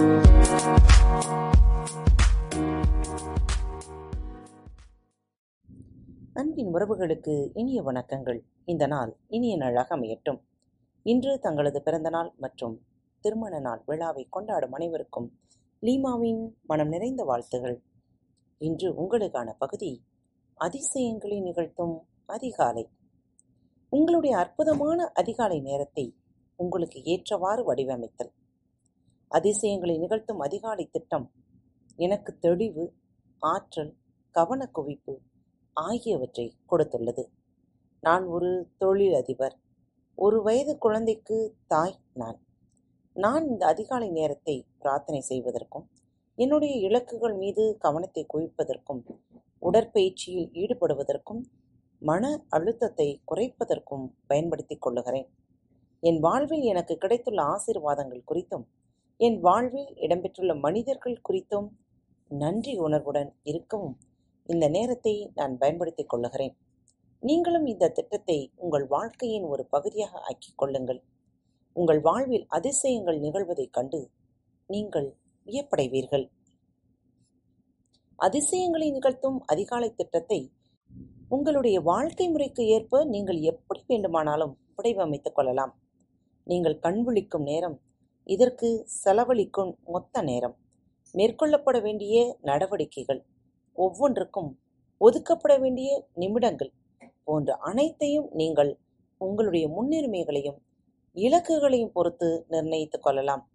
அன்பின் உறவுகளுக்கு இனிய வணக்கங்கள். இந்த நாள் இனிய நாளாக அமையட்டும். இன்று தங்களது பிறந்தநாள் மற்றும் திருமண நாள் விழாவை கொண்டாடும் அனைவருக்கும் லீமாவின் மனம் நிறைந்த வாழ்த்துகள். இன்று உங்களுக்கான பகுதி அதிசயங்களை நிகழ்த்தும் அதிகாலை. உங்களுடைய அற்புதமான அதிகாலை நேரத்தை உங்களுக்கு ஏற்றவாறு வடிவமைத்தல். அதிசயங்களை நிகழ்த்தும் அதிகாலை திட்டம். எனக்கு தெளிவு ஆற்றல் கவனக்குவிப்பு ஆகியவற்றை கொடுத்துள்ளது. நான் ஒரு தொழிலதிபர். ஒரு வயது குழந்தைக்கு தாய் நான். நான் இந்த அதிகாலை நேரத்தை பிரார்த்தனை செய்வதற்கும் என்னுடைய இலக்குகள் மீது கவனத்தை குவிப்பதற்கும் உடற்பயிற்சியில் ஈடுபடுவதற்கும் மன அழுத்தத்தை குறைப்பதற்கும் பயன்படுத்திக் கொள்ளுகிறேன். என் வாழ்வில் எனக்கு கிடைத்துள்ள ஆசீர்வாதங்கள் குறித்தும் என் வாழ்வில் இடம்பெற்றுள்ள மனிதர்கள் குறித்தும் நன்றி உணர்வுடன் இருக்கவும் இந்த நேரத்தை நான் பயன்படுத்திக் கொள்ளுகிறேன். நீங்களும் இந்த திட்டத்தை உங்கள் வாழ்க்கையின் ஒரு பகுதியாக ஆக்கிக் கொள்ளுங்கள். உங்கள் வாழ்வில் அதிசயங்கள் நிகழ்வதைக் கண்டு நீங்கள் வியப்படைவீர்கள். அதிசயங்களை நிகழ்த்தும் அதிகாலை திட்டத்தை உங்களுடைய வாழ்க்கை முறைக்கு ஏற்ப நீங்கள் எப்படி வேண்டுமானாலும் வடிவமைத்துக் கொள்ளலாம். நீங்கள் கண்விழிக்கும் நேரம் இதற்கு செலவழிக்கும் மொத்த நேரம். மேற்கொள்ளப்பட வேண்டிய நடவடிக்கைகள். ஒவ்வொன்றுக்கும் ஒதுக்கப்பட வேண்டிய நிமிடங்கள் போன்ற அனைத்தையும் நீங்கள் உங்களுடைய முன்னுரிமைகளையும் இலக்குகளையும் பொறுத்து நிர்ணயித்துக் கொள்ளலாம்.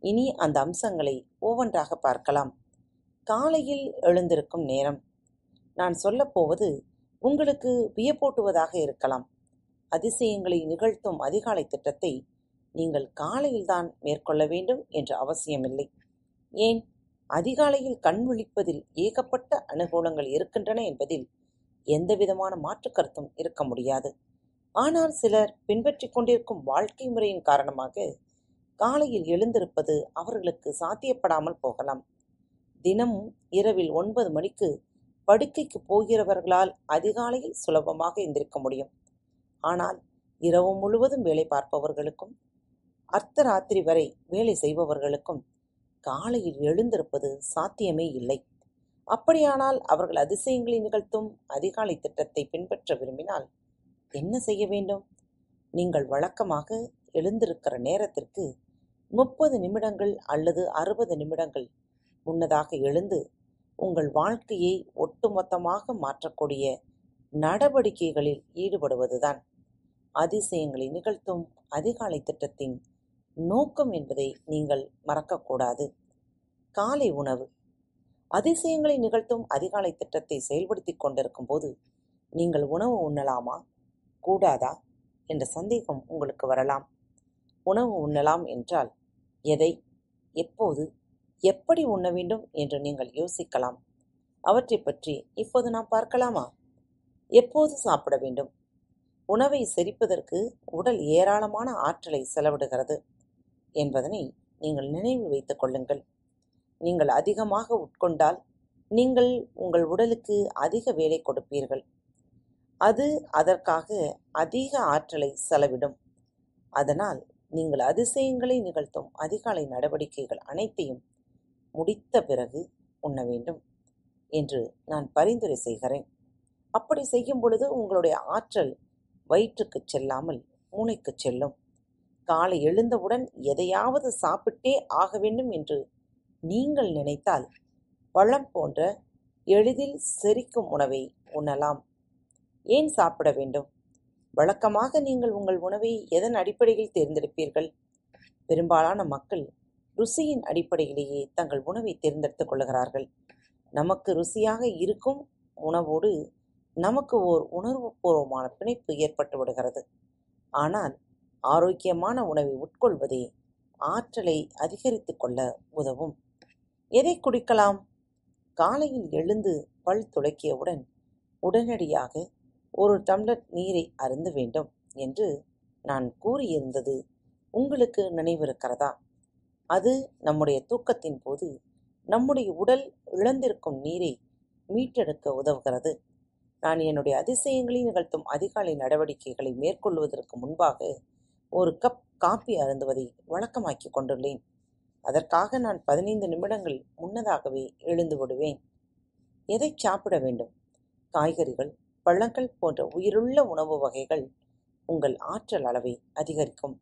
இனி அந்த அம்சங்களை ஒவ்வொன்றாக பார்க்கலாம். காலையில் எழுந்திருக்கும் நேரம். நான் சொல்லப்போவது உங்களுக்கு வியப்பூட்டுவதாக இருக்கலாம். அதிசயங்களை நிகழ்த்தும் அதிகாலை திட்டத்தை நீங்கள் காலையில்தான் மேற்கொள்ள வேண்டும் என்று அவசியமில்லை. ஏன்? அதிகாலையில் கண் விழிப்பதில் ஏகப்பட்ட அனுகூலங்கள் இருக்கின்றன என்பதில் எந்தவிதமான மாற்று கருத்தும் இருக்க முடியாது. ஆனால் சிலர் பின்பற்றிக் கொண்டிருக்கும் வாழ்க்கை முறையின் காரணமாக காலையில் எழுந்திருப்பது அவர்களுக்கு சாத்தியப்படாமல் போகலாம். தினமும் இரவில் ஒன்பது மணிக்கு படுக்கைக்கு போகிறவர்களால் அதிகாலையில் சுலபமாக எந்திருக்க முடியும். ஆனால் இரவு முழுவதும் வேலை பார்ப்பவர்களுக்கும் அர்த்தராத்திரி வரை வேலை செய்பவர்களுக்கும் காலையில் எழுந்திருப்பது சாத்தியமே இல்லை. அப்படியானால் அவர்கள் அதிசயங்களை நிகழ்த்தும் அதிகாலை திட்டத்தை பின்பற்ற விரும்பினால் என்ன செய்ய வேண்டும்? நீங்கள் வழக்கமாக எழுந்திருக்கிற நேரத்திற்கு முப்பது நிமிடங்கள் அல்லது அறுபது நிமிடங்கள் முன்னதாக எழுந்து உங்கள் வாழ்க்கையை ஒட்டுமொத்தமாக மாற்றக்கூடிய நடவடிக்கைகளில் ஈடுபடுவதுதான். அதிசயங்களை நிகழ்த்தும் அதிகாலை திட்டத்தின் நோக்கம் என்பதை நீங்கள் மறக்கக்கூடாது. காலை உணவு. அதிசயங்களை நிகழ்த்தும் அதிகாலை திட்டத்தை செயல்படுத்திக் கொண்டிருக்கும் போது நீங்கள் உணவு உண்ணலாமா? கூடாதா? என்ற சந்தேகம் உங்களுக்கு வரலாம். உணவு உண்ணலாம் என்றால் எதை? எப்போது? எப்படி உண்ண வேண்டும் என்று நீங்கள் யோசிக்கலாம். அவற்றை பற்றி இப்போது நாம் பார்க்கலாமா? எப்போது சாப்பிட வேண்டும்? உணவை செரிப்பதற்கு உடல் ஏராளமான ஆற்றலை செலவிடுகிறது. என்பதனை நீங்கள் நினைவில் வைத்துக் கொள்ளுங்கள். நீங்கள் அதிகமாக உட்கொண்டால் நீங்கள் உங்கள் உடலுக்கு அதிக வேலை கொடுப்பீர்கள். அது அதற்காக அதிக ஆற்றலை செலவிடும். அதனால் நீங்கள் அதிசயங்களை நிகழ்த்தும் அதிகாலை நடவடிக்கைகள் அனைத்தையும் முடித்த பிறகு உண்ண வேண்டும் என்று நான் பரிந்துரை செய்கிறேன். அப்படி செய்யும் பொழுது உங்களுடைய ஆற்றல் வயிற்றுக்கு செல்லாமல் மூளைக்கு செல்லும். காலை எழுந்தவுடன் எதையாவது சாப்பிட்டே ஆக வேண்டும் என்று நீங்கள் நினைத்தால் பழம் போன்ற எளிதில் செரிக்கும் உணவை உண்ணலாம். ஏன் சாப்பிட வேண்டும்? வழக்கமாக நீங்கள் உங்கள் உணவை எதன் அடிப்படையில் தேர்ந்தெடுப்பீர்கள்? பெரும்பாலான மக்கள் ருசியின் அடிப்படையிலேயே தங்கள் உணவை தேர்ந்தெடுத்துக் கொள்கிறார்கள் நமக்கு ருசியாக இருக்கும் உணவோடு நமக்கு ஓர் உணர்வுபூர்வமான பிணைப்பு ஏற்பட்டு விடுகிறது. ஆனால் ஆரோக்கியமான உணவை உட்கொள்வதே ஆற்றலை அதிகரித்து கொள்ள உதவும். எதை குடிக்கலாம்? காலையில் எழுந்து பல் துளக்கியவுடன் உடனடியாக ஒரு டம்ளர் நீரை அருந்த வேண்டும் என்று நான் கூறியிருந்தது உங்களுக்கு நினைவிருக்கிறதா? அது நம்முடைய தூக்கத்தின் போது நம்முடைய உடல் இழந்திருக்கும் நீரை மீட்டெடுக்க உதவுகிறது. நான் என்னுடைய அதிசயங்களை நிகழ்த்தும் அதிகாலை நடவடிக்கைகளை மேற்கொள்வதற்கு முன்பாக ஒரு கப் காப்பி அருந்துவதை வழக்கமாக்கிக் கொண்டுள்ளேன். அதற்காக நான் பதினைந்து நிமிடங்கள் முன்னதாகவே எழுந்து விடுவேன். எதை சாப்பிட வேண்டும்? காய்கறிகள் பழங்கள் போன்ற உயிருள்ள உணவு வகைகள் உங்கள் ஆற்றல் அளவை அதிகரிக்கும்.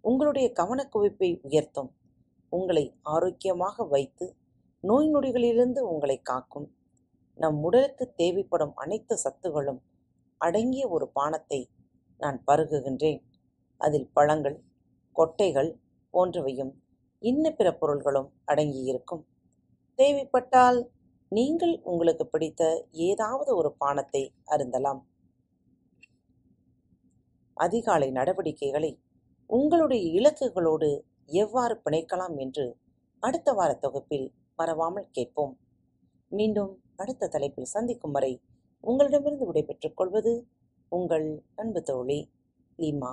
உங்களுடைய கவனக்குவிப்பை உயர்த்தும். உங்களை ஆரோக்கியமாக வைத்து நோய் நொடிகளிலிருந்து உங்களை காக்கும். நம் உடலுக்கு தேவைப்படும் அனைத்து சத்துகளும் அடங்கிய ஒரு பானத்தை நான் பருகுகின்றேன். அதில் பழங்கள் கொட்டைகள் போன்றவையும் இன்ன பிற பொருள்களும் அடங்கியிருக்கும். தேவைப்பட்டால் நீங்கள் உங்களுக்கு பிடித்த ஏதாவது ஒரு பானத்தை அருந்தலாம். அதிகாலை நடவடிக்கைகளை உங்களுடைய இலக்குகளோடு எவ்வாறு பிணைக்கலாம் என்று அடுத்த வார தொகுப்பில் மறவாமல் கேட்போம். மீண்டும் அடுத்த தலைப்பில் சந்திக்கும் வரை உங்களிடமிருந்து விடைபெற்றுக் கொள்வது உங்கள் அன்பு தோழி லீமா.